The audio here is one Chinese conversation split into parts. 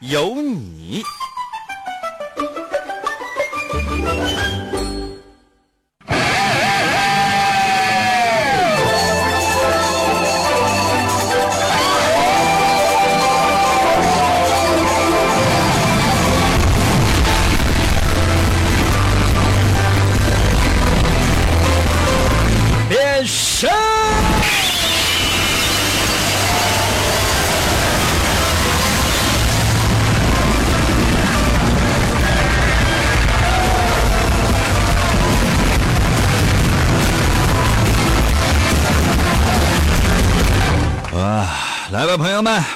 有你。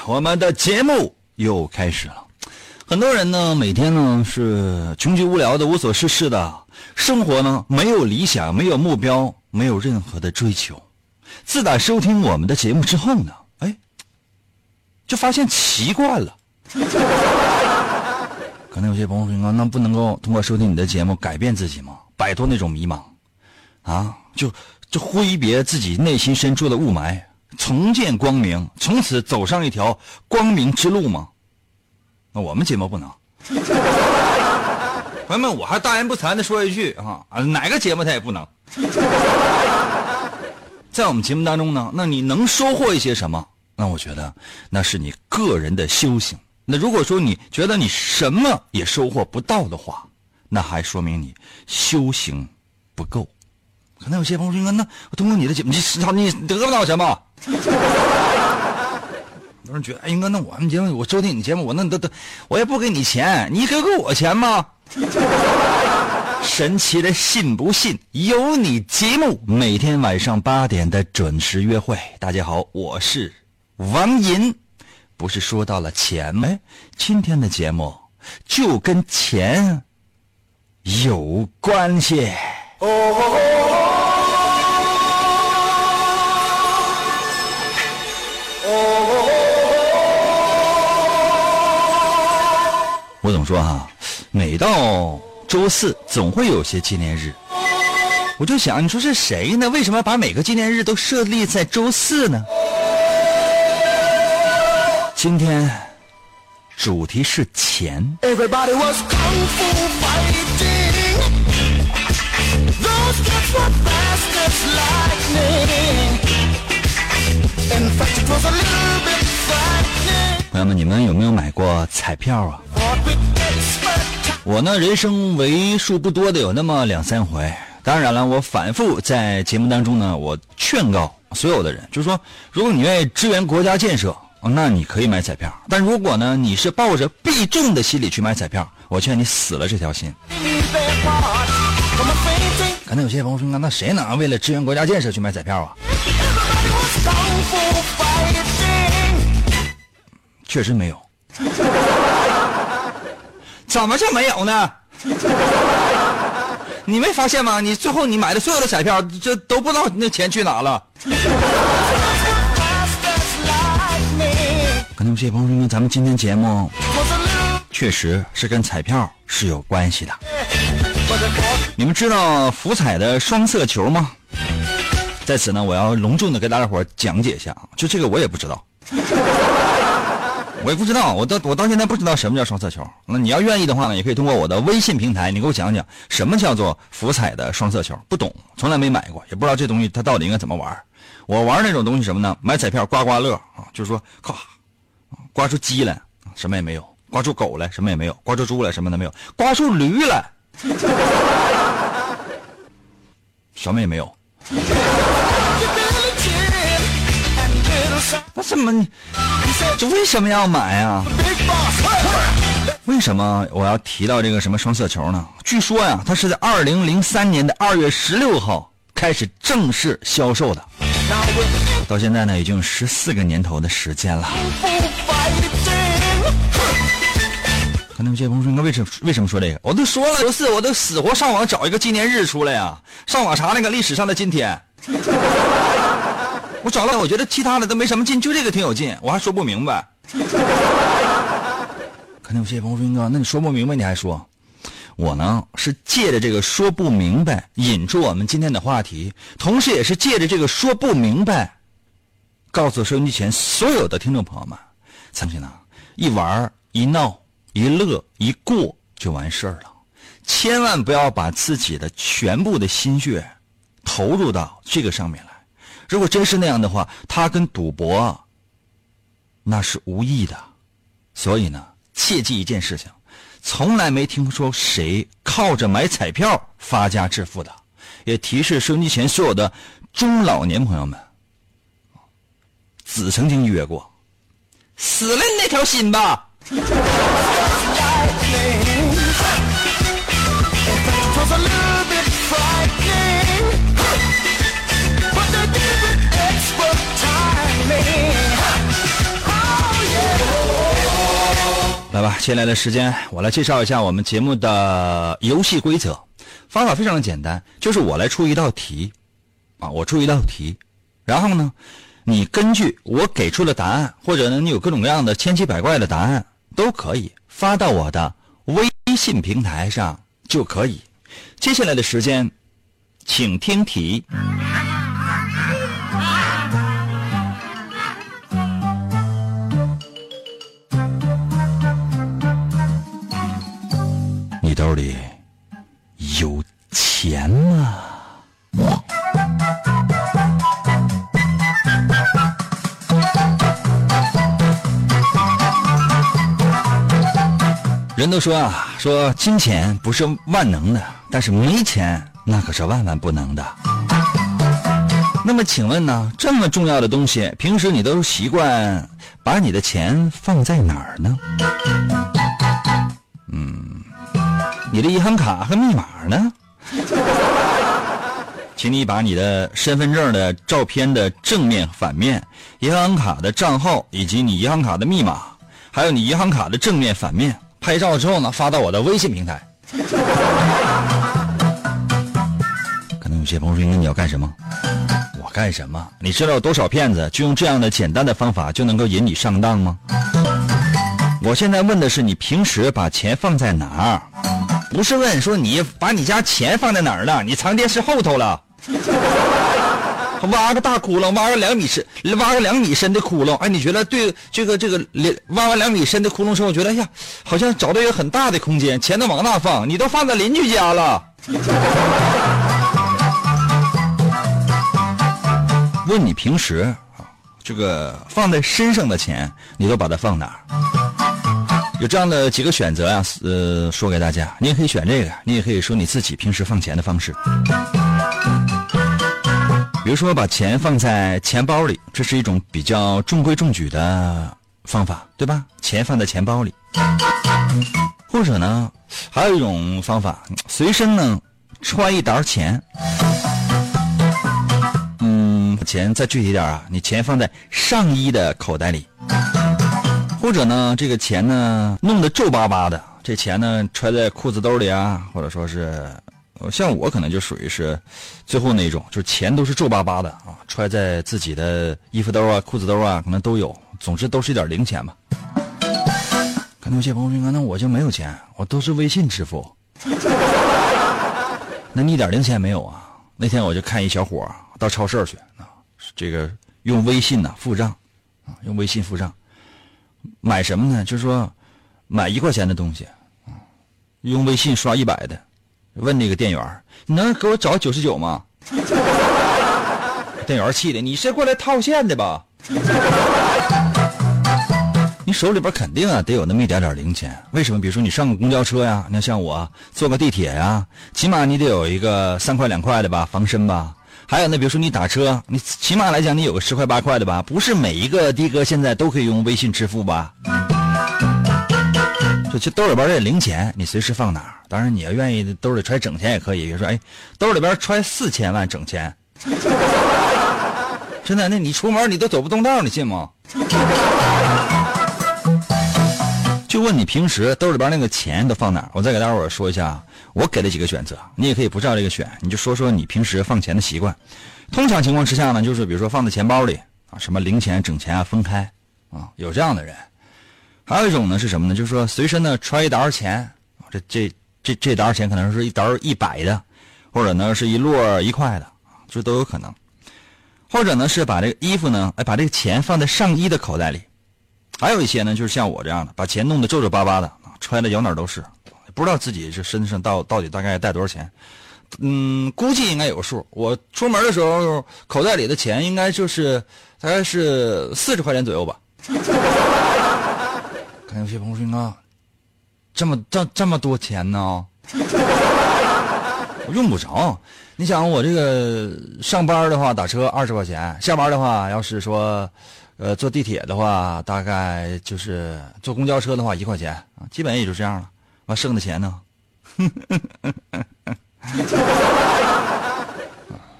我们的节目又开始了。很多人呢，每天呢是穷极无聊的、无所事事的，生活呢没有理想、没有目标、没有任何的追求。自打收听我们的节目之后呢，哎，就发现习惯了。可能有些朋友说，那不能够通过收听你的节目改变自己吗？摆脱那种迷茫，啊，就就挥别自己内心深处的雾霾，重见光明，从此走上一条光明之路吗？那我们节目不能。朋友们，我还大言不惭的说一句啊，哪个节目他也不能。在我们节目当中呢，那你能收获一些什么？那我觉得那是你个人的修行。那如果说你觉得你什么也收获不到的话，那还说明你修行不够。可能有些朋友说，那我通过你的节目，你你得不到什么？有人觉得，哎，英哥，那我们节目，我收听你节目，我那都都，我也不给你钱，你给给我钱吗？神奇的信不信由你节目，每天晚上八点的准时约会。大家好，我是王银，不是说到了钱吗？今天的节目就跟钱有关系。我总说哈，每到周四总会有些纪念日。我就想，你说是谁呢？为什么把每个纪念日都设立在周四呢？今天主题是钱。Everybody was kung fu fighting. 朋友们，你们有没有买过彩票啊？我呢，人生为数不多的有那么两三回。当然了，我反复在节目当中呢，我劝告所有的人，就是说，如果你愿意支援国家建设，那你可以买彩票；但如果呢，你是抱着必中的心理去买彩票，我劝你死了这条心。可能有些朋友说，那谁能为了支援国家建设去买彩票啊？确实没有。怎么就没有呢？你没发现吗？你最后你买的所有的彩票，这都不知道那钱去哪了。可能有些朋友说，咱们今天节目确实是跟彩票是有关系的。你们知道福彩的双色球吗？在此呢，我要隆重的给大家伙讲解一下啊，就这个我也不知道，我也不知道，我到我到现在不知道什么叫双色球。那你要愿意的话呢，也可以通过我的微信平台，你给我讲讲什么叫做福彩的双色球。不懂，从来没买过，也不知道这东西它到底应该怎么玩。我玩那种东西什么呢？买彩票刮刮乐啊，就是说，咔，刮出鸡来，什么也没有；刮出狗来，什么也没有；刮出猪来，什么都没有；刮出驴来，什么也没有。那怎么你这为什么要买啊？为什么我要提到这个什么双色球呢？据说呀，它是在二零零三年的二月十六号开始正式销售的，到现在呢已经十四个年头的时间了。full fighting. 可能有有些朋友说，应该为什么为什么说这个？我都说了，不是，我都死活上网找一个纪念日出来呀，上网查那个历史上的今天。我找了，我觉得其他的都没什么劲，就这个挺有劲，我还说不明白。可能有些朋友说，哥，那你说不明白你还说？我呢是借着这个说不明白引出我们今天的话题，同时也是借着这个说不明白，告诉收音机前所有的听众朋友们，咱们呢一玩一闹一乐一过就完事儿了，千万不要把自己的全部的心血投入到这个上面来。如果真是那样的话，他跟赌博那是无异的。所以呢，切记一件事情。从来没听说谁靠着买彩票发家致富的，也提示收音机前所有的中老年朋友们，子曾经约过，死了你那条心吧。吧，接下来的时间我来介绍一下我们节目的游戏规则。方法非常的简单，就是我来出一道题，啊，我出一道题，然后呢，你根据我给出的答案，或者呢你有各种各样的千奇百怪的答案，都可以发到我的微信平台上就可以。接下来的时间，请听题。兜里有钱吗？人都说啊，说金钱不是万能的，但是没钱那可是万万不能的。那么，请问呢，这么重要的东西，平时你都习惯把你的钱放在哪儿呢？嗯你的银行卡和密码呢？请你把你的身份证的照片的正面、反面、银行卡的账号以及你银行卡的密码，还有你银行卡的正面、反面拍照之后呢，发到我的微信平台。可能有些朋友说：“你要干什么？”我干什么？你知道有多少骗子就用这样的简单的方法就能够引你上当吗？我现在问的是你平时把钱放在哪儿？不是问说你把你家钱放在哪儿了？你藏电视后头了？挖个大窟窿，挖个两米深，挖个两米深的窟窿。哎，你觉得对这个这个挖完两米深的窟窿之后，觉得哎呀，好像找到一个很大的空间，钱都往那放，你都放在邻居家了。问你平时啊，这个放在身上的钱，你都把它放哪儿？有这样的几个选择呀，呃，说给大家，你也可以选这个，你也可以说你自己平时放钱的方式。比如说把钱放在钱包里，这是一种比较中规中矩的方法，对吧？钱放在钱包里，或者呢，还有一种方法，随身呢揣一沓钱。嗯，钱再具体点啊，你钱放在上衣的口袋里。或者呢，这个钱呢弄得皱巴巴的，这钱呢揣在裤子兜里啊，或者说是，像我可能就属于是最后那种，就是钱都是皱巴巴的啊，揣在自己的衣服兜啊、裤子兜啊，可能都有，总之都是一点零钱吧。可能有些朋友说，那我就没有钱，我都是微信支付。那你一点零钱没有啊？那天我就看一小伙到超市去啊，这个用微信呢付账啊，用微信付账。买什么呢？就是说，买一块钱的东西，用微信刷一百的，问那个店员你能给我找九十九吗？” 店员气的：“你是过来套现的吧？你手里边肯定啊得有那么一点点零钱。为什么？比如说你上个公交车呀，那像我坐个地铁呀，起码你得有一个三块两块的吧，防身吧。”还有那，比如说你打车，你起码来讲你有个十块八块的吧？不是每一个的哥现在都可以用微信支付吧？就就兜里边这零钱，你随时放哪儿？当然你要愿意兜里揣整钱也可以。比如说，哎，兜里边揣四千万整钱，真的，那你出门你都走不动道，你信吗？就问你平时兜里边那个钱都放哪儿？我再给大伙儿说一下，我给了几个选择，你也可以不照这个选，你就说说你平时放钱的习惯。通常情况之下呢，就是比如说放在钱包里啊，什么零钱、整钱啊分开啊，有这样的人。还有一种呢是什么呢？就是说随身呢揣一沓钱，这这这这沓钱可能是一沓一百的，或者呢是一摞一块的，这都有可能。或者呢是把这个衣服呢，哎把这个钱放在上衣的口袋里。还有一些呢就是像我这样的，把钱弄得皱皱巴巴的，揣的摇哪都是，不知道自己这身上到到底大概带多少钱。嗯，估计应该有数。我出门的时候口袋里的钱应该就是大概是四十块钱左右吧。看有些朋友说啊，这么这这么多钱呢？我用不着。你想我这个上班的话打车二十块钱，下班的话要是说，呃坐地铁的话大概就是坐公交车的话一块钱啊，基本也就这样了。完剩的钱呢？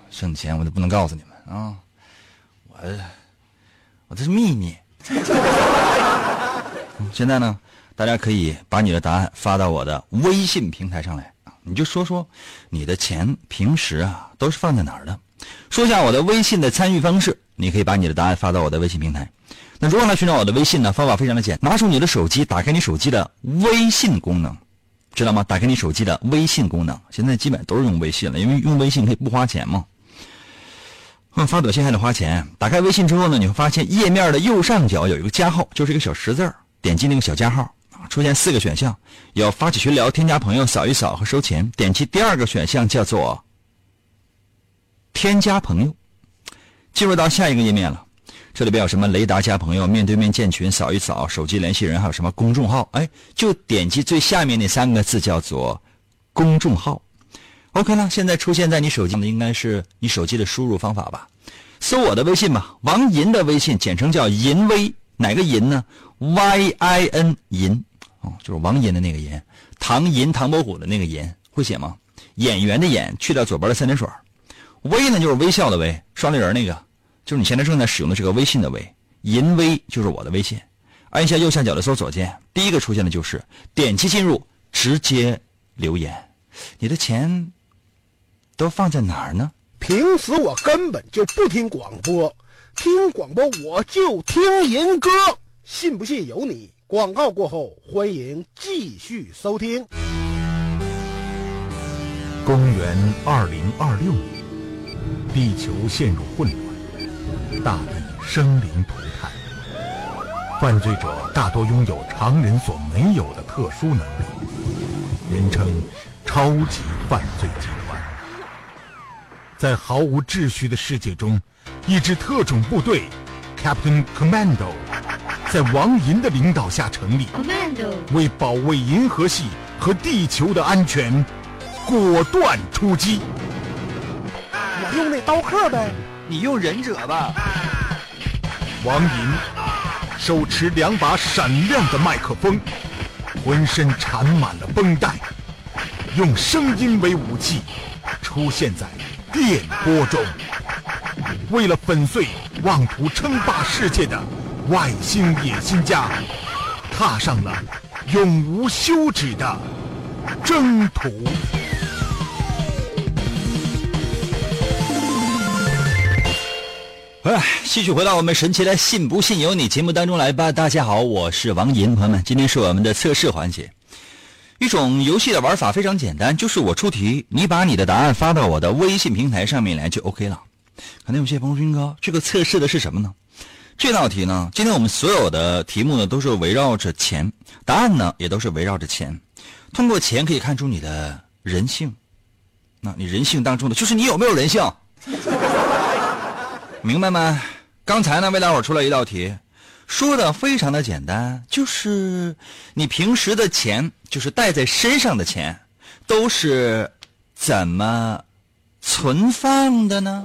剩的钱我都不能告诉你们啊，我我这是秘密。现在呢，大家可以把你的答案发到我的微信平台上来啊，你就说说你的钱平时啊都是放在哪儿的，说一下我的微信的参与方式。你可以把你的答案发到我的微信平台。那如何来寻找我的微信呢？方法非常的简单，拿出你的手机，打开你手机的微信功能，知道吗？打开你手机的微信功能，现在基本都是用微信了，因为用微信可以不花钱嘛。嗯，发短信还得花钱。打开微信之后呢，你会发现页面的右上角有一个加号，就是一个小十字。点击那个小加号啊，出现四个选项，有发起群聊、添加朋友、扫一扫和收钱。点击第二个选项叫做添加朋友，进入到下一个页面了。这里边有什么雷达加朋友、面对面建群、扫一扫、手机联系人，还有什么公众号？哎，就点击最下面那三个字叫做公众号。OK 了，现在出现在你手机的应该是你手机的输入方法吧？搜我的微信吧，王银的微信，简称叫银微，哪个银呢？Y I N 银哦，就是王银的那个银，唐银唐伯虎的那个银，会写吗？演员的演，去掉左边的三点水。微呢就是微笑的微，双立人那个，就是你现在正在使用的这个微信的微。银微就是我的微信，按一下右下角的搜索键，第一个出现的就是点击进入，直接留言。你的钱都放在哪儿呢？平时我根本就不听广播，听广播我就听银歌，信不信由你。广告过后，欢迎继续收听。公元二零二六年，地球陷入混乱，大地生灵涂炭，犯罪者大多拥有常人所没有的特殊能力，人称超级犯罪集团。在毫无秩序的世界中，一支特种部队 Captain Commando 在王银的领导下成立，为保卫银河系和地球的安全，果断出击。我用那刀客呗，你用忍者吧。王银手持两把闪亮的麦克风，浑身缠满了绷带，用声音为武器，出现在电波中。为了粉碎妄图称霸世界的外星野心家，踏上了永无休止的征途。哎，继续回到我们神奇的“信不信由你”节目当中来吧。大家好，我是王银，朋友们，今天是我们的测试环节。一种游戏的玩法非常简单，就是我出题，你把你的答案发到我的微信平台上面来就 OK 了。可能有些朋友说：“军哥，这个测试的是什么呢？”这道题呢，今天我们所有的题目呢都是围绕着钱，答案呢也都是围绕着钱。通过钱可以看出你的人性，那你人性当中的就是你有没有人性。明白吗？刚才呢，为大伙出了一道题，说的非常的简单，就是你平时的钱，就是带在身上的钱，都是怎么存放的呢？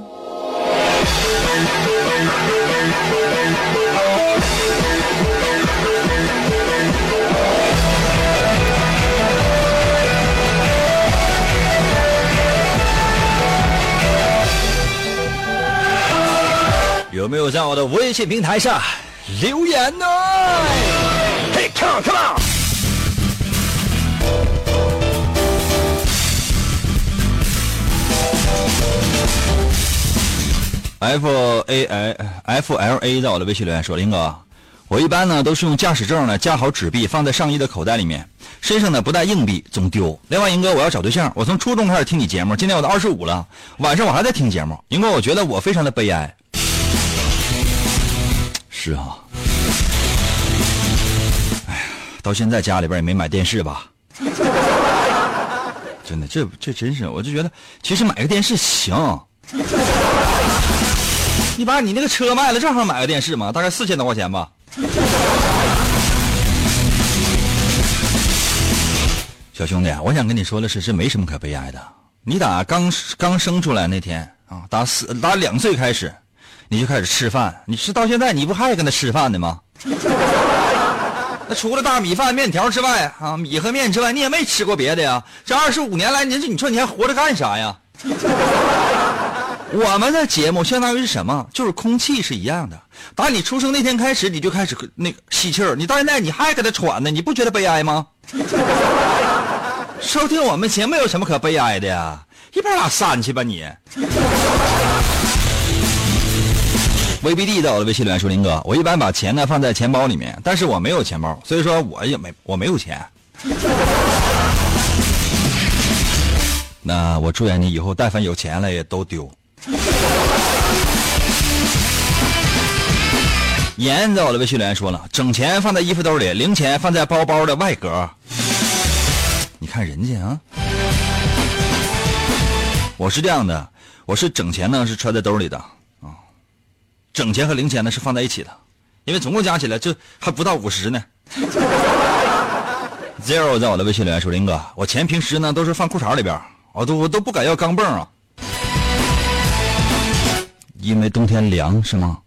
有没有在我的微信平台上留言呢？Hey, come on, come on. F A I F L A 在我的微信留言说：“林哥，我一般呢都是用驾驶证呢夹好纸币放在上衣的口袋里面，身上呢不带硬币总丢。另外，林哥，我要找对象，我从初中开始听你节目，今年我都二十五了，晚上我还在听节目。林哥，我觉得我非常的悲哀，是啊，哎呀，到现在家里边也没买电视吧？真的，这这真是，我就觉得其实买个电视行。”你把你那个车卖了，正好买个电视嘛，大概四千多块钱吧。小兄弟，我想跟你说的是，这没什么可悲哀的。你打刚刚生出来那天啊，打四打两岁开始，你就开始吃饭，你吃到现在，你不还跟他吃饭呢吗？那除了大米饭、面条之外啊，米和面之外，你也没吃过别的呀。这二十五年来，你这你说你还活着干啥呀？我们的节目相当于是什么？就是空气是一样的。打你出生那天开始，你就开始那个吸气儿，你到现在你还搁那喘呢，你不觉得悲哀吗？收听我们节目有什么可悲哀的呀？一边拉散去吧你！VBD 在我的微信留言说：“林哥，我一般把钱呢放在钱包里面，但是我没有钱包，所以说我也没我没有钱。那我祝愿你以后但凡有钱了也都丢。”严在我的微信留言说了：“整钱放在衣服兜里，零钱放在包包的外格。”你看人家啊，我是这样的，我是整钱呢是揣在兜里的，整钱和零钱呢是放在一起的，因为总共加起来就还不到五十呢。Zero 在我的微信留言说：“林哥，我钱平时呢都是放裤衩里边，我都我都不敢要钢镚啊。”因为冬天凉是吗？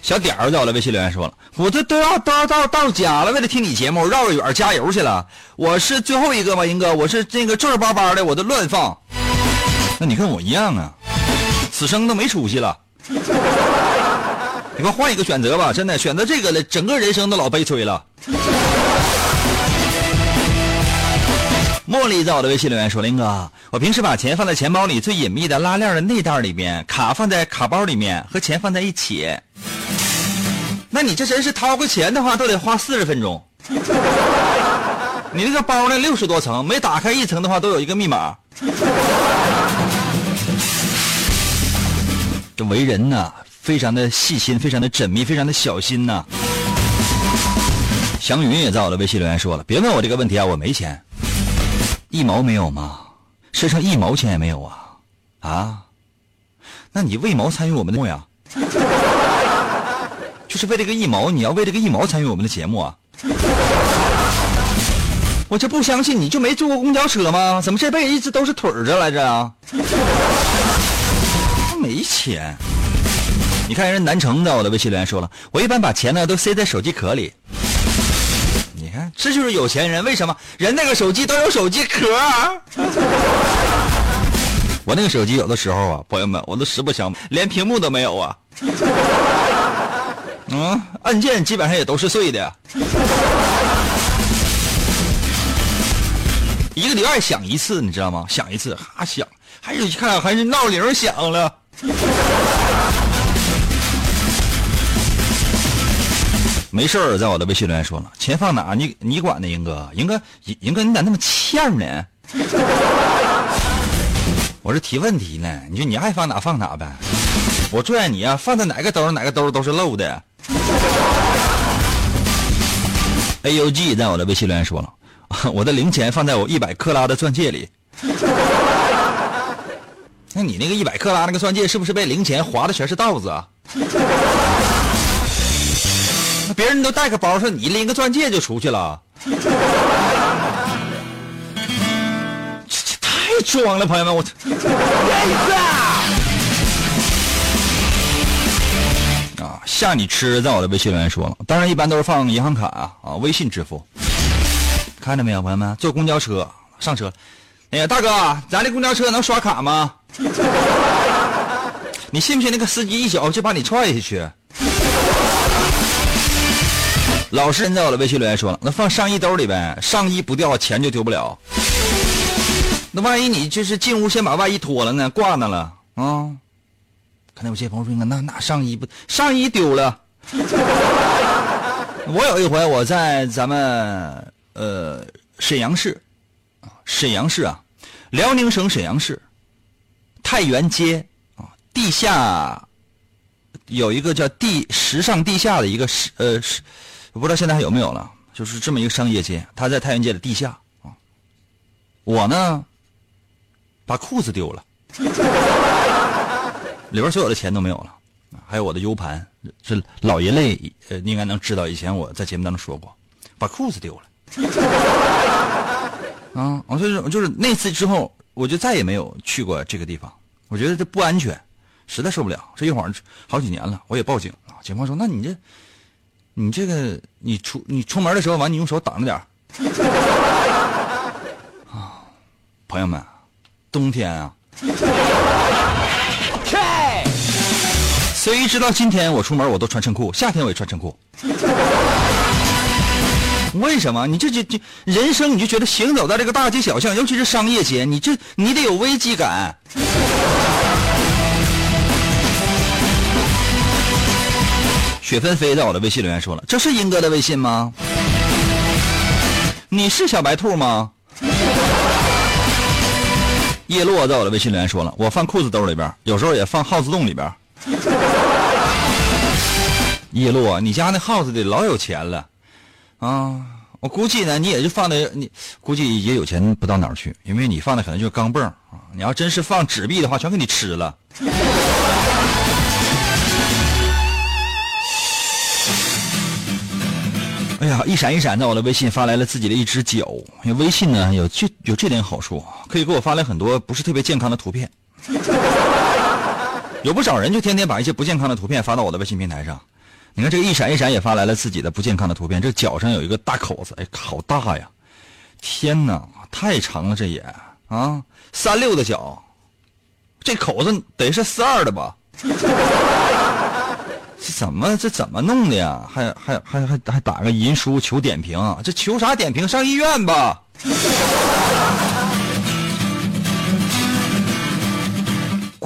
小点儿在我的微信留言说了，我这都要都要到到家了，为了听你节目，绕着远加油去了。我是最后一个吗，英哥？我是这个正儿八百的，我都乱放。那你跟我一样啊，此生都没出息了。你们换一个选择吧，真的选择这个了，整个人生都老悲催了。茉莉在我的微信留言说：“林哥，我平时把钱放在钱包里最隐秘的拉链的内袋里面，卡放在卡包里面，和钱放在一起。那你这真是掏个钱的话，都得花四十分钟。你那个包呢，六十多层，每打开一层的话，都有一个密码。这为人呐，非常的细心，非常的缜密，非常的小心呐。”祥云也在我的微信留言说了：“别问我这个问题啊，我没钱。”一毛没有吗？身上一毛钱也没有啊！啊？那你为毛参与我们的节目呀？就是为这个一毛，你要为这个一毛参与我们的节目啊？我就不相信，你就没坐过公交车吗？怎么这辈子一直都是腿着来着啊？没钱。你看人南城在我的微信留言说了，我一般把钱呢都塞在手机壳里。你看，这就是有钱人。为什么人那个手机都有手机壳？我那个手机有的时候啊，朋友们，我都实不相瞒，连屏幕都没有啊。嗯，按键基本上也都是碎的。一个礼拜响一次，你知道吗？响一次，哈响，还有一看还是闹铃响了。没事儿，在我的微信留言说了，钱放哪？你你管呢，英哥？英哥，英哥，你咋那么欠呢？我是提问题呢，你说你爱放哪放哪呗。我祝愿你啊，放在哪个兜哪个兜都是漏的。A U G 在我的微信留言说了，我的零钱放在我一百克拉的钻戒里。那你那个一百克拉那个钻戒是不是被零钱划的全是道子啊？别人都带个包，说你拎个钻戒就出去了，这这太装了，朋友们，我啊吓你吃，在我的微信留言说了，当然一般都是放银行卡啊啊，微信支付，看着没有，朋友们，坐公交车上车，哎呀，大哥，咱这公交车能刷卡吗？你信不信那个司机一脚就把你踹下去？老实人在我的微信留言说了，那放上衣兜里呗，上衣不掉，钱就丢不了。那万一你就是进屋先把外衣脱了呢，挂那了，啊。可能有些朋友说，那那上衣不上衣丢了。我有一回我在咱们呃沈阳市啊沈阳市啊辽宁省沈阳市太原街啊地下有一个叫地时尚地下的一个呃是我不知道现在还有没有了，就是这么一个商业街，它在太原街的地下啊。我呢把裤子丢了，里边所有的钱都没有了。还有我的 U 盘，是老一类，呃，应该能知道。以前我在节目当中说过，把裤子丢了。啊，我就是就是那次之后，我就再也没有去过这个地方。我觉得这不安全，实在受不了。这一晃好几年了，我也报警了。警方说：“那你这，你这个，你出你出门的时候，完你用手挡着点 啊，朋友们，冬天啊。所以直到今天，我出门我都穿衬裤，夏天我也穿衬裤。为什么？你这这这人生，你就觉得行走在这个大街小巷，尤其是商业街，你这你得有危机感。雪纷飞在我的微信留言说了：“这是英哥的微信吗？你是小白兔吗？”叶落在我的微信留言说了：“我放裤子兜里边，有时候也放耗子洞里边。”叶落，你家那耗子得老有钱了，啊！我估计呢，你也就放的，你估计也有钱不到哪儿去，因为你放的可能就是钢镚啊。你要真是放纸币的话，全给你吃了。哎呀，一闪一闪，在我的微信发来了自己的一只脚。因为微信呢有这有这点好处，可以给我发来很多不是特别健康的图片。有不少人就天天把一些不健康的图片发到我的微信平台上。你看这个一闪一闪也发来了自己的不健康的图片，这脚上有一个大口子，哎，好大呀！天哪，太长了，这也啊，三六的脚，这口子得是四二的吧？这怎么这怎么弄的呀？还还还还还打个银书求点评，这求啥点评？上医院吧！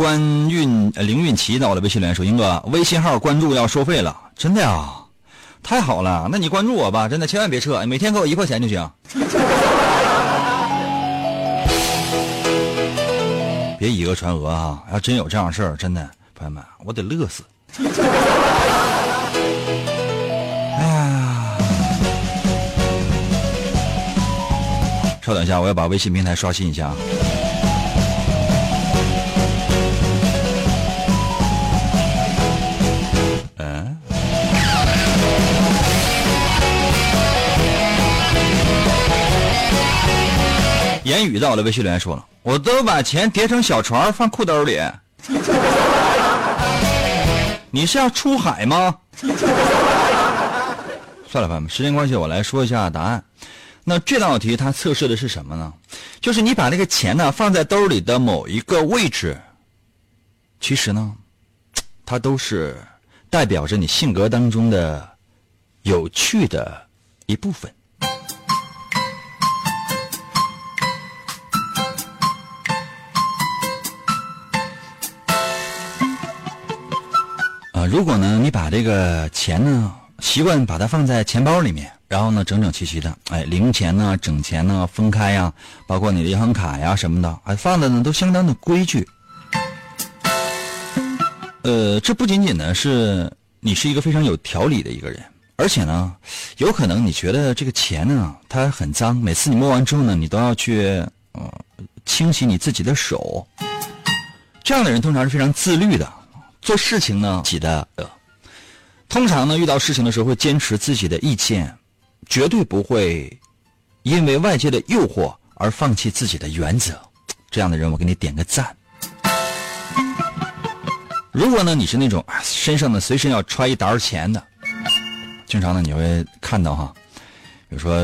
关运凌运奇在我的微信留言说：“英哥，微信号关注要收费了，真的呀？太好了，那你关注我吧，真的千万别撤，每天给我一块钱就行。别以讹传讹啊！要真有这样事儿，真的，朋友们，我得乐死。哎呀，稍等一下，我要把微信平台刷新一下。”言语在我的微信留言说了，我都把钱叠成小船放裤兜里。你是要出海吗？算了，朋友们，时间关系，我来说一下答案。那这道题它测试的是什么呢？就是你把那个钱呢放在兜里的某一个位置，其实呢，它都是。代表着你性格当中的有趣的一部分。如果呢，你把这个钱呢，习惯把它放在钱包里面，然后呢，整整齐齐的，哎，零钱呢，整钱呢，分开呀，包括你的银行卡呀什么的，哎，放的呢都相当的规矩。呃，这不仅仅呢是你是一个非常有条理的一个人，而且呢，有可能你觉得这个钱呢它很脏，每次你摸完之后呢，你都要去呃清洗你自己的手。这样的人通常是非常自律的，做事情呢记得，通常呢遇到事情的时候会坚持自己的意见，绝对不会因为外界的诱惑而放弃自己的原则。这样的人，我给你点个赞。如果呢，你是那种身上呢随身要揣一沓钱的，经常呢你会看到哈，比如说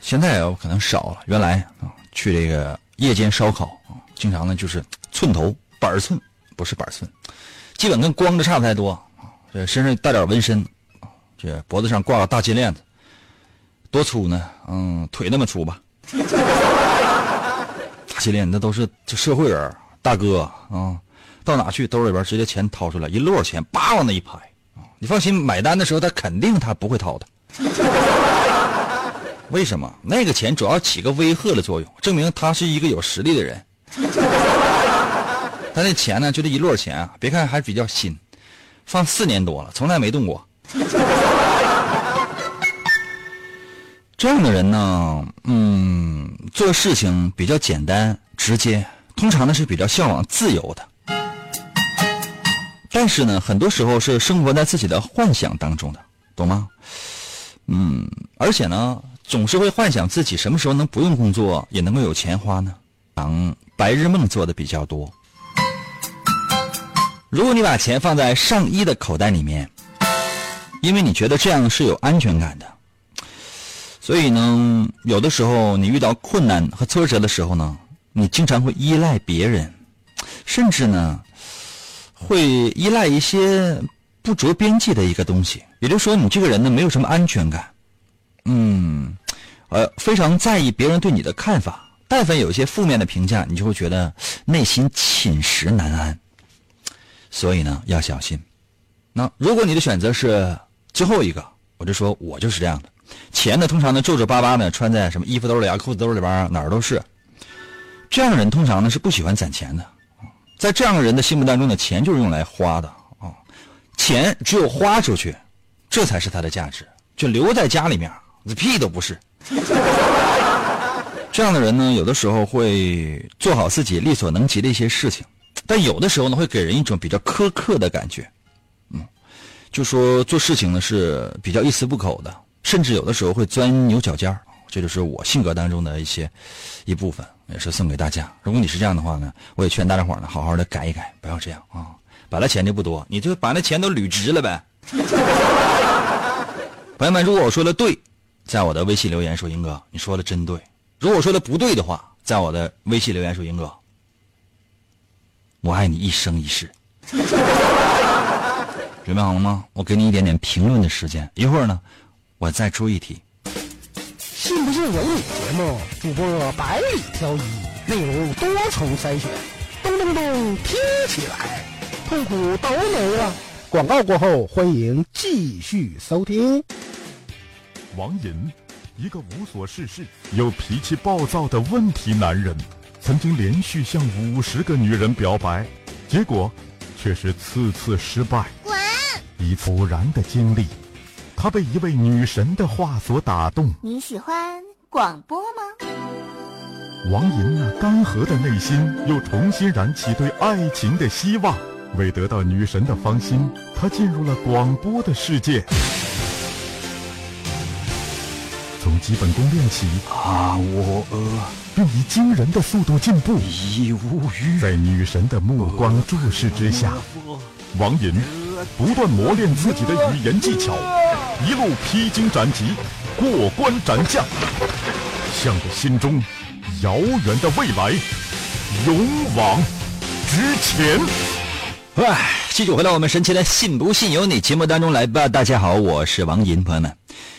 现在可能少了，原来啊去这个夜间烧烤啊，经常呢就是寸头板寸，不是板寸，基本跟光着差不太多，这身上带点纹身，这脖子上挂个大金链子，多粗呢？嗯，腿那么粗吧，大金链那都是就社会人大哥啊。到哪去兜里边直接钱掏出来，一摞钱叭往那一拍啊！你放心，买单的时候他肯定他不会掏的。为什么？那个钱主要起个威吓的作用，证明他是一个有实力的人。他那钱呢，就这一摞钱啊，别看还比较新，放四年多了，从来没动过。这样的人呢，嗯，做事情比较简单直接，通常呢是比较向往自由的。但是呢，很多时候是生活在自己的幻想当中的，懂吗？嗯，而且呢，总是会幻想自己什么时候能不用工作，也能够有钱花呢？当白日梦做的比较多。如果你把钱放在上衣的口袋里面，因为你觉得这样是有安全感的。所以呢，有的时候你遇到困难和挫折的时候呢，你经常会依赖别人，甚至呢，会依赖一些不着边际的一个东西。也就是说，你这个人呢，没有什么安全感，嗯，呃，非常在意别人对你的看法。但凡有一些负面的评价，你就会觉得内心寝食难安。所以呢，要小心。那如果你的选择是最后一个，我就说我就是这样的。钱呢，通常呢皱皱巴巴的穿在什么衣服兜里啊、裤子兜里边哪儿都是。这样的人通常呢是不喜欢攒钱的，在这样的人的心目当中呢，钱就是用来花的啊，钱只有花出去，这才是它的价值。就留在家里面，屁都不是。这样的人呢，有的时候会做好自己力所能及的一些事情，但有的时候呢，会给人一种比较苛刻的感觉。嗯，就说做事情呢是比较一丝不苟的。甚至有的时候会钻牛角尖儿，这就是我性格当中的一些一部分，也是送给大家。如果你是这样的话呢，我也劝大家伙呢，好好的改一改，不要这样啊。本来钱就不多，你就把那钱都捋直了呗。朋友们，如果我说的对，在我的微信留言说英哥，你说的真对；如果说的不对的话，在我的微信留言说英哥，我爱你一生一世。准备好了吗？我给你一点点评论的时间，一会儿呢。我再出一题，信不信由你。节目主播百里挑一，内容多重筛选，咚咚咚听起来，痛苦都没了。广告过后，欢迎继续收听。王银，一个无所事事又脾气暴躁的问题男人，曾经连续向五十个女人表白，结果却是次次失败。滚！一次偶然的经历。他被一位女神的话所打动。你喜欢广播吗？王莹那干涸的内心又重新燃起对爱情的希望。为得到女神的芳心，他进入了广播的世界。从基本功练起啊，我呃，并以惊人的速度进步。已无语。在女神的目光注视之下，王银不断磨练自己的语言技巧。一路披荆斩棘，过关斩将，向着心中遥远的未来勇往直前。哎，继续回到我们神奇的“信不信由你”节目当中来吧。大家好，我是王银，朋友们，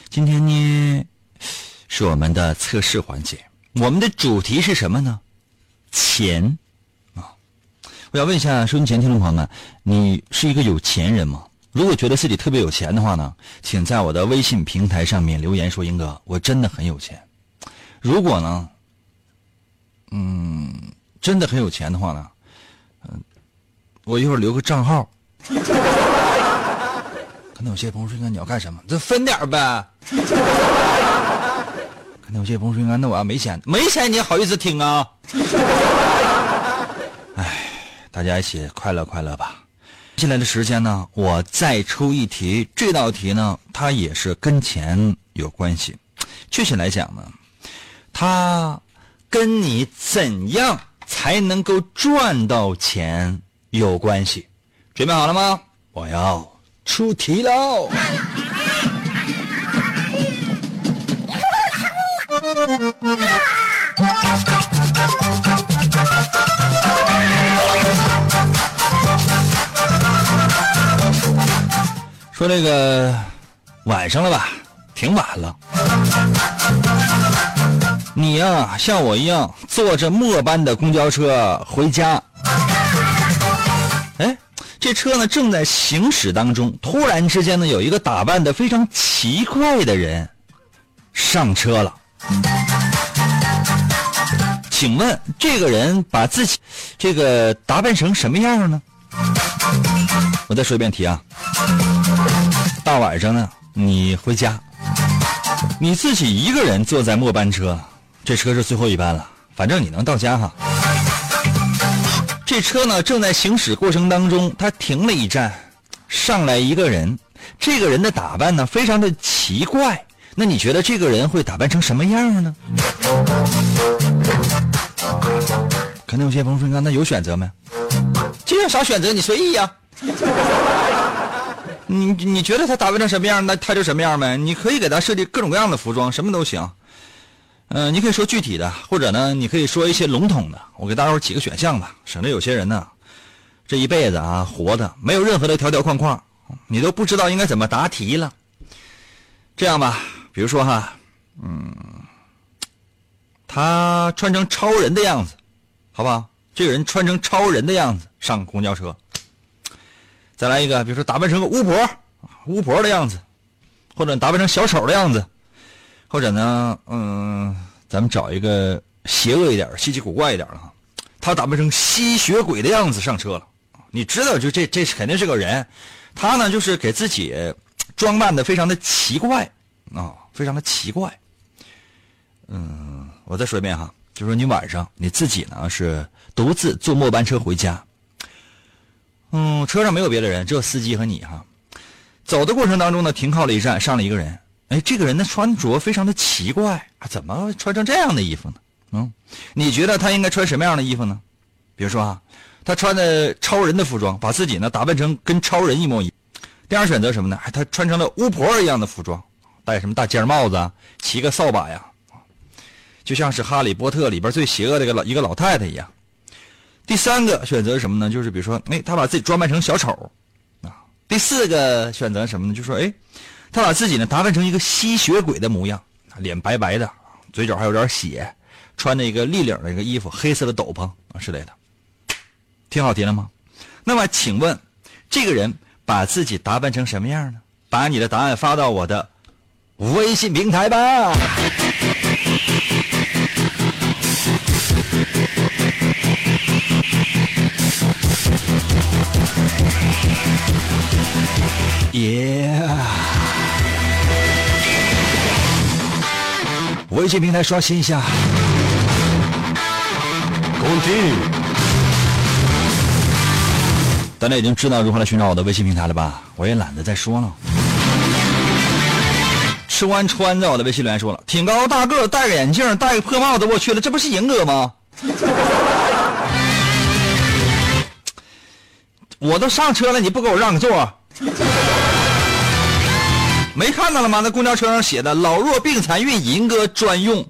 今天呢是我们的测试环节，我们的主题是什么呢？钱啊！我要问一下收音前听众朋友们，你是一个有钱人吗？如果觉得自己特别有钱的话呢，请在我的微信平台上面留言说：“英哥，我真的很有钱。”如果呢，嗯，真的很有钱的话呢，嗯，我一会儿留个账号。可能有些朋友说：“应该你要干什么？这分点呗。” 可能有些朋友说：“应该那我要没钱，没钱你也好意思听啊？” 哎，大家一起快乐快乐吧。接下来的时间呢，我再出一题。这道题呢，它也是跟钱有关系。具体来讲呢，它跟你怎样才能够赚到钱有关系。准备好了吗？我要出题喽！说这个晚上了吧，挺晚了。你呀，像我一样坐着末班的公交车回家。哎这车呢正在行驶当中，突然之间呢有一个打扮的非常奇怪的人上车了。请问这个人把自己这个打扮成什么样呢？我再说一遍题啊，大晚上呢，你回家，你自己一个人坐在末班车，这车是最后一班了，反正你能到家哈。这车呢正在行驶过程当中，它停了一站，上来一个人，这个人的打扮呢非常的奇怪，那你觉得这个人会打扮成什么样呢？可能有些朋友说，那有选择没？这有啥选择？你随意呀、你你觉得他打扮成什么样，那他就什么样呗。你可以给他设计各种各样的服装，什么都行。嗯、你可以说具体的，或者呢，你可以说一些笼统的。我给大伙儿几个选项吧，省得有些人呢，这一辈子啊活的没有任何的条条框框，你都不知道应该怎么答题了。这样吧，比如说哈，嗯，他穿成超人的样子，好不好？这个人穿成超人的样子上公交车。再来一个，比如说打扮成个巫婆，巫婆的样子，或者打扮成小丑的样子，或者呢，嗯，咱们找一个邪恶一点、稀奇古怪一点的，他打扮成吸血鬼的样子上车了。你知道，就这这肯定是个人，他呢就是给自己装扮的非常的奇怪啊、非常的奇怪。嗯，我再说一遍哈，就说你晚上你自己呢是独自坐末班车回家，嗯，车上没有别的人，只有司机和你哈。走的过程当中呢，停靠了一站，上了一个人。哎，这个人的穿着非常的奇怪，怎么穿成这样的衣服呢？嗯，你觉得他应该穿什么样的衣服呢？比如说啊，他穿的超人的服装，把自己呢打扮成跟超人一模一样。第二选择什么呢？哎，他穿成了巫婆一样的服装，戴什么大尖帽子啊，骑个扫把呀，就像是《哈利波特》里边最邪恶的一个老一个老太太一样。第三个选择是什么呢？就是比如说，哎，他把自己装扮成小丑，啊。第四个选择什么呢？就说，哎，他把自己呢打扮成一个吸血鬼的模样，脸白白的，嘴角还有点血，穿着一个立领的一个衣服，黑色的斗篷啊之类的。听好题了吗？那么，请问这个人把自己打扮成什么样呢？把你的答案发到我的微信平台吧。耶、微信平台刷新一下。Continue。大家已经知道如何来寻找我的微信平台了吧？我也懒得再说了。吃完穿着我的微信留言说了，挺高大个，戴个眼镜，戴个破帽子，我去了，这不是银哥吗？我都上车了，你不给我让个座？没看到了吗？那公交车上写的“老弱病残孕银哥专用”。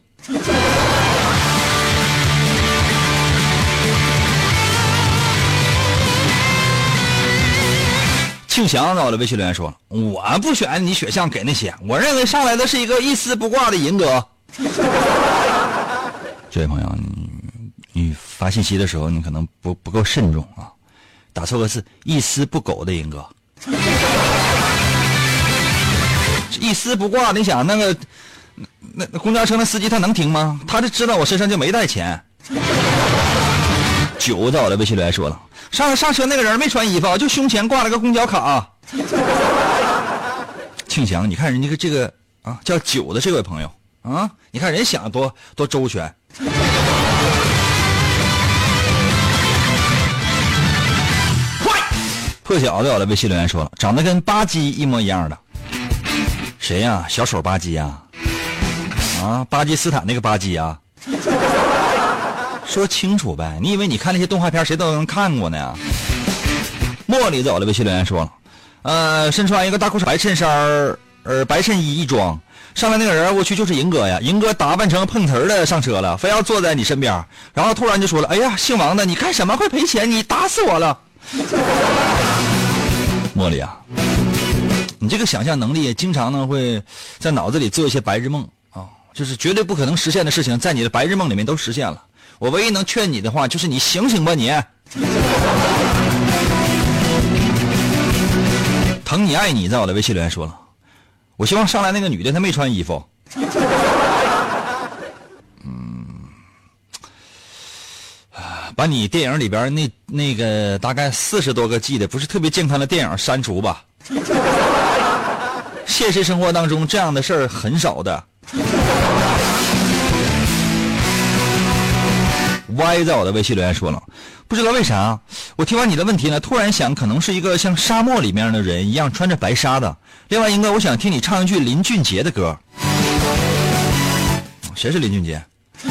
庆祥在我的微信留言说：“我不选你选项给那些，我认为上来的是一个一丝不挂的银哥。”这位朋友，你你发信息的时候，你可能不不够慎重啊，打错个字，一丝不苟的银哥。一丝不挂，你想那个那那公交车那司机他能听吗？他就知道我身上就没带钱。九在我的微信留言说了，上上车那个人没穿衣服，就胸前挂了个公交卡。庆祥，你看人家个这个啊叫九的这位朋友啊，你看人想多多周全。破晓在我的微信留言说了，长得跟巴基一模一样的。谁呀、小丑吧唧呀、啊？巴基斯坦那个吧唧呀、说清楚呗！你以为你看那些动画片谁都能看过呢？茉莉走了微信留言说了，呃，身穿一个大裤衩、白衬衫儿、呃白衬衣一装，上来那个人我去就是银哥呀！银哥打扮成碰瓷儿的上车了，非要坐在你身边，然后突然就说了：“哎呀，姓王的，你干什么？快赔钱！你打死我了！”茉莉啊，你这个想象能力经常呢会在脑子里做一些白日梦啊，就是绝对不可能实现的事情，在你的白日梦里面都实现了。我唯一能劝你的话就是你醒醒吧你。疼你爱你在我的微信留言说了，我希望上来那个女的她没穿衣服。嗯，把你电影里边那那个大概四十多个 G 的不是特别健康的电影删除吧。现实生活当中这样的事儿很少的。歪在我的微信留言说了，不知道为啥，我听完你的问题呢，突然想，可能是一个像沙漠里面的人一样穿着白纱的。另外，英哥，我想听你唱一句林俊杰的歌。谁是林俊杰？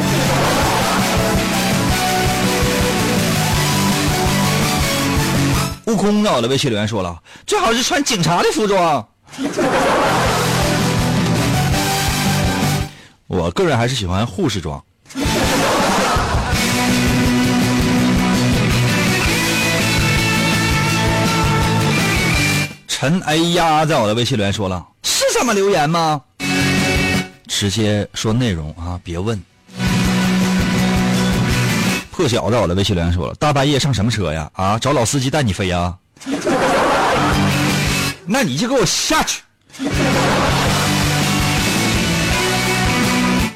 悟空在我的微信留言说了，最好是穿警察的服装。我个人还是喜欢护士装。陈哎呀，在我的微信留言说了，是这么留言吗？直接说内容啊，别问。破晓在我的微信留言说了，大半夜上什么车呀？啊，找老司机带你飞呀？那你就给我下去。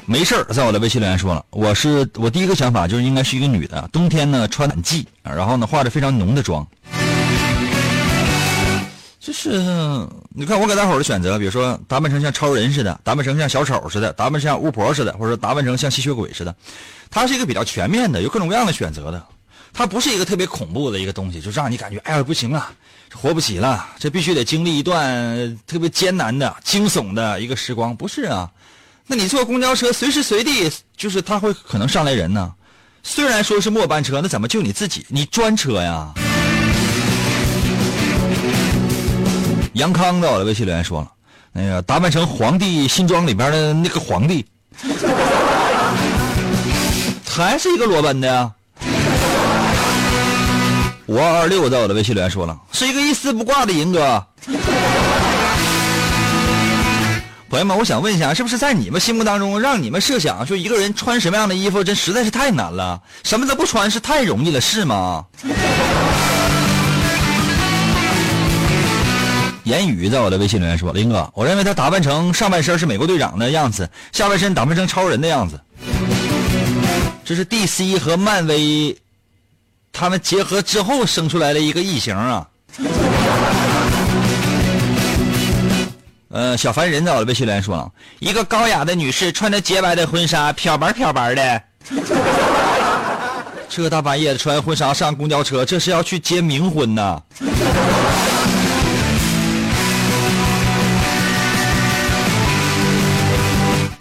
没事儿，在我的微信留言说了，我是我第一个想法就是应该是一个女的，冬天呢穿暖季，然后呢化着非常浓的妆。就是你看我给大伙儿的选择，比如说打扮成像超人似的，打扮成像小丑似的，打扮像巫婆似的，或者打扮成像吸血鬼似的，它是一个比较全面的，有各种各样的选择的。它不是一个特别恐怖的一个东西，就让你感觉哎呀不行啊，活不起了，这必须得经历一段特别艰难的、惊悚的一个时光。不是啊，那你坐公交车，随时随地就是他会可能上来人呢。虽然说是末班车，那怎么就你自己？你专车呀？杨康在我的微信留言说了，那个打扮成皇帝新装里边的那个皇帝，还是一个裸奔的呀。五二二六在我的微信留言说了，是一个一丝不挂的银哥。朋友们，我想问一下，是不是在你们心目当中，让你们设想说一个人穿什么样的衣服，真实在是太难了，什么都不穿是太容易了，是吗？言语在我的微信留言说：“林哥，我认为他打扮成上半身是美国队长的样子，下半身打扮成超人的样子。这是 DC 和漫威他们结合之后生出来的一个异形啊。”呃，小凡人在我的微信留言说：“一个高雅的女士穿着洁白的婚纱，漂白漂白的。这大半夜的穿婚纱上公交车，这是要去结冥婚呐！”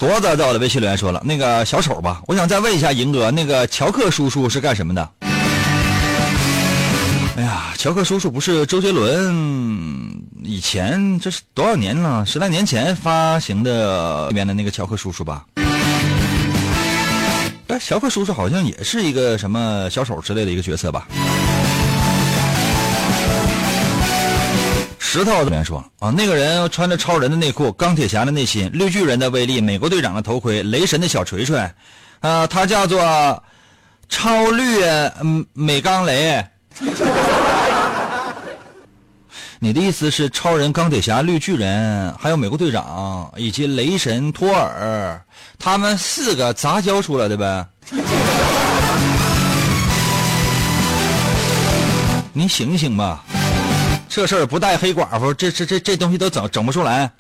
铎子在我的微信留言说了，那个小丑吧，我想再问一下银哥，那个乔克叔叔是干什么的？哎呀，乔克叔叔不是周杰伦以前这是多少年了？十来年前发行的里面的那个乔克叔叔吧？哎，乔克叔叔好像也是一个什么小丑之类的一个角色吧？石头这边说啊，那个人穿着超人的内裤、钢铁侠的内心、绿巨人的威力、美国队长的头盔、雷神的小锤锤，啊，他叫做超绿嗯美钢雷。你的意思是超人、钢铁侠、绿巨人，还有美国队长以及雷神托尔，他们四个杂交出来的呗？你醒醒吧！这事儿不带黑寡妇，这这这这东西都整整不出来。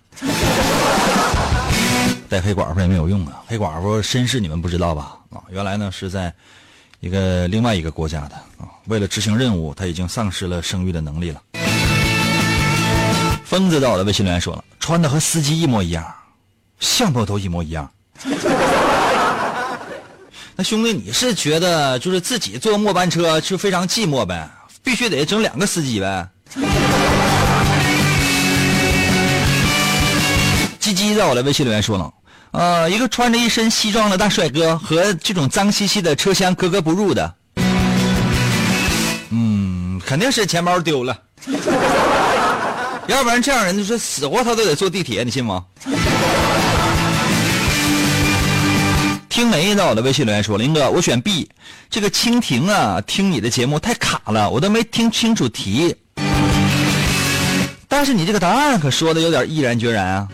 带黑寡妇也没有用啊！黑寡妇身世你们不知道吧？啊，原来呢是在一个另外一个国家的啊，为了执行任务，他已经丧失了生育的能力了。疯子在我的微信留言说了，穿的和司机一模一样，相貌都一模一样。那兄弟，你是觉得就是自己坐末班车就非常寂寞呗？必须得整两个司机呗？鸡鸡在我的微信留言说了，呃，一个穿着一身西装的大帅哥和这种脏兮兮的车厢格格不入的，嗯，肯定是钱包丢了，要不然这样人就是死活他都得坐地铁，你信吗？听梅在我的微信留言说，林哥，我选 B，这个蜻蜓啊，听你的节目太卡了，我都没听清楚题。但是你这个答案可说的有点毅然决然啊。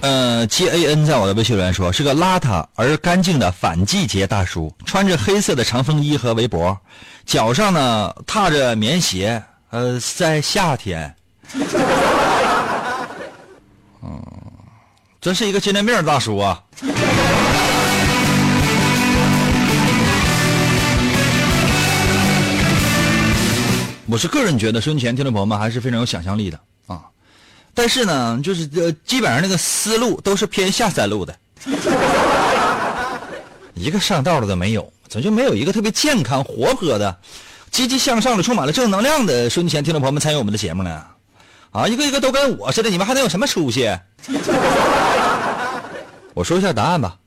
呃，G A N 在我的微信留言说是个邋遢而干净的反季节大叔，穿着黑色的长风衣和围脖，脚上呢踏着棉鞋。呃，在夏天，嗯，这是一个精神病大叔啊。我是个人觉得，收音前听众朋友们还是非常有想象力的啊。但是呢，就是呃，基本上那个思路都是偏下三路的，一个上道的都没有，怎么就没有一个特别健康、活泼的、积极向上的、充满了正能量的收音前听众朋友们参与我们的节目呢？啊，一个一个都跟我似的，你们还能有什么出息？我说一下答案吧。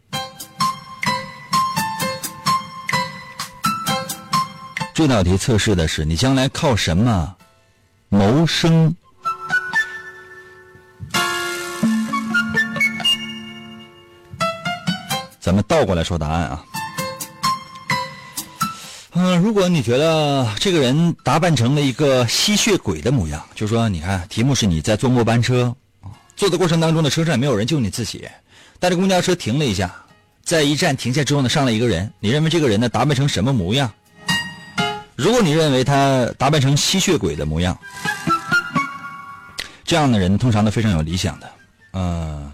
这道题测试的是你将来靠什么谋生？咱们倒过来说答案啊。嗯、如果你觉得这个人打扮成了一个吸血鬼的模样，就说你看，题目是你在坐末班车，坐的过程当中的，车上没有人，就你自己，带着公交车停了一下，在一站停下之后呢，上来一个人，你认为这个人呢打扮成什么模样？如果你认为他打扮成吸血鬼的模样，这样的人通常都非常有理想的，嗯、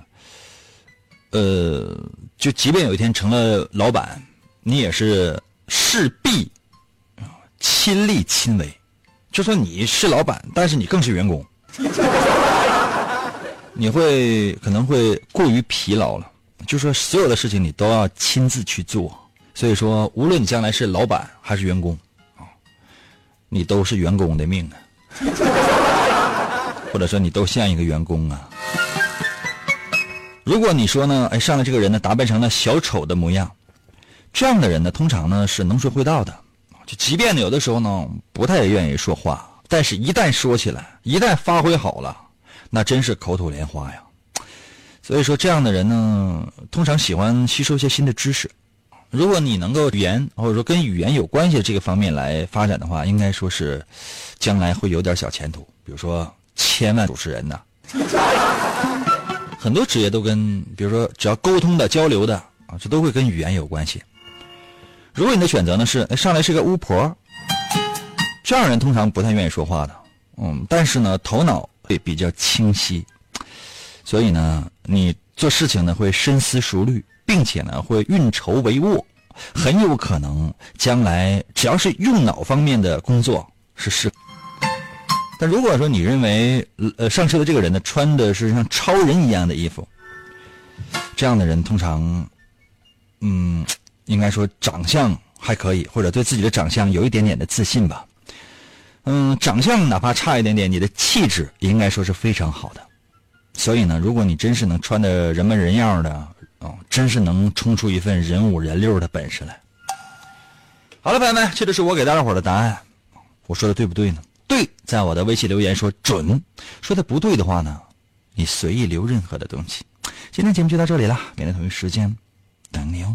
呃，就即便有一天成了老板，你也是势必亲力亲为。就说你是老板，但是你更是员工，你会可能会过于疲劳了。就说所有的事情你都要亲自去做，所以说无论你将来是老板还是员工，你都是员工的命啊，或者说你都像一个员工啊。如果你说呢，哎，上来这个人呢打扮成了小丑的模样，这样的人呢，通常呢是能说会道的，就即便呢有的时候呢不太愿意说话，但是一旦说起来，一旦发挥好了，那真是口吐莲花呀。所以说，这样的人呢，通常喜欢吸收一些新的知识。如果你能够语言或者说跟语言有关系的这个方面来发展的话，应该说是将来会有点小前途。比如说，千万主持人呐、很多职业都跟，比如说只要沟通的、交流的啊，这都会跟语言有关系。如果你的选择呢是上来是个巫婆，这样人通常不太愿意说话的，嗯，但是呢头脑会比较清晰，所以呢你做事情呢会深思熟虑，并且呢会运筹帷幄，很有可能将来只要是用脑方面的工作是适。但如果说你认为呃上车的这个人呢穿的是像超人一样的衣服，这样的人通常，嗯，应该说长相还可以，或者对自己的长相有一点点的自信吧。嗯，长相哪怕差一点点，你的气质应该说是非常好的。所以呢，如果你真是能穿的人模人样的，哦，真是能冲出一份人五人六的本事来。好了，朋友们，这就是我给大家伙的答案。我说的对不对呢？对，在我的微信留言说准。说的不对的话呢，你随意留任何的东西。今天节目就到这里了，明天同一时间等你哦。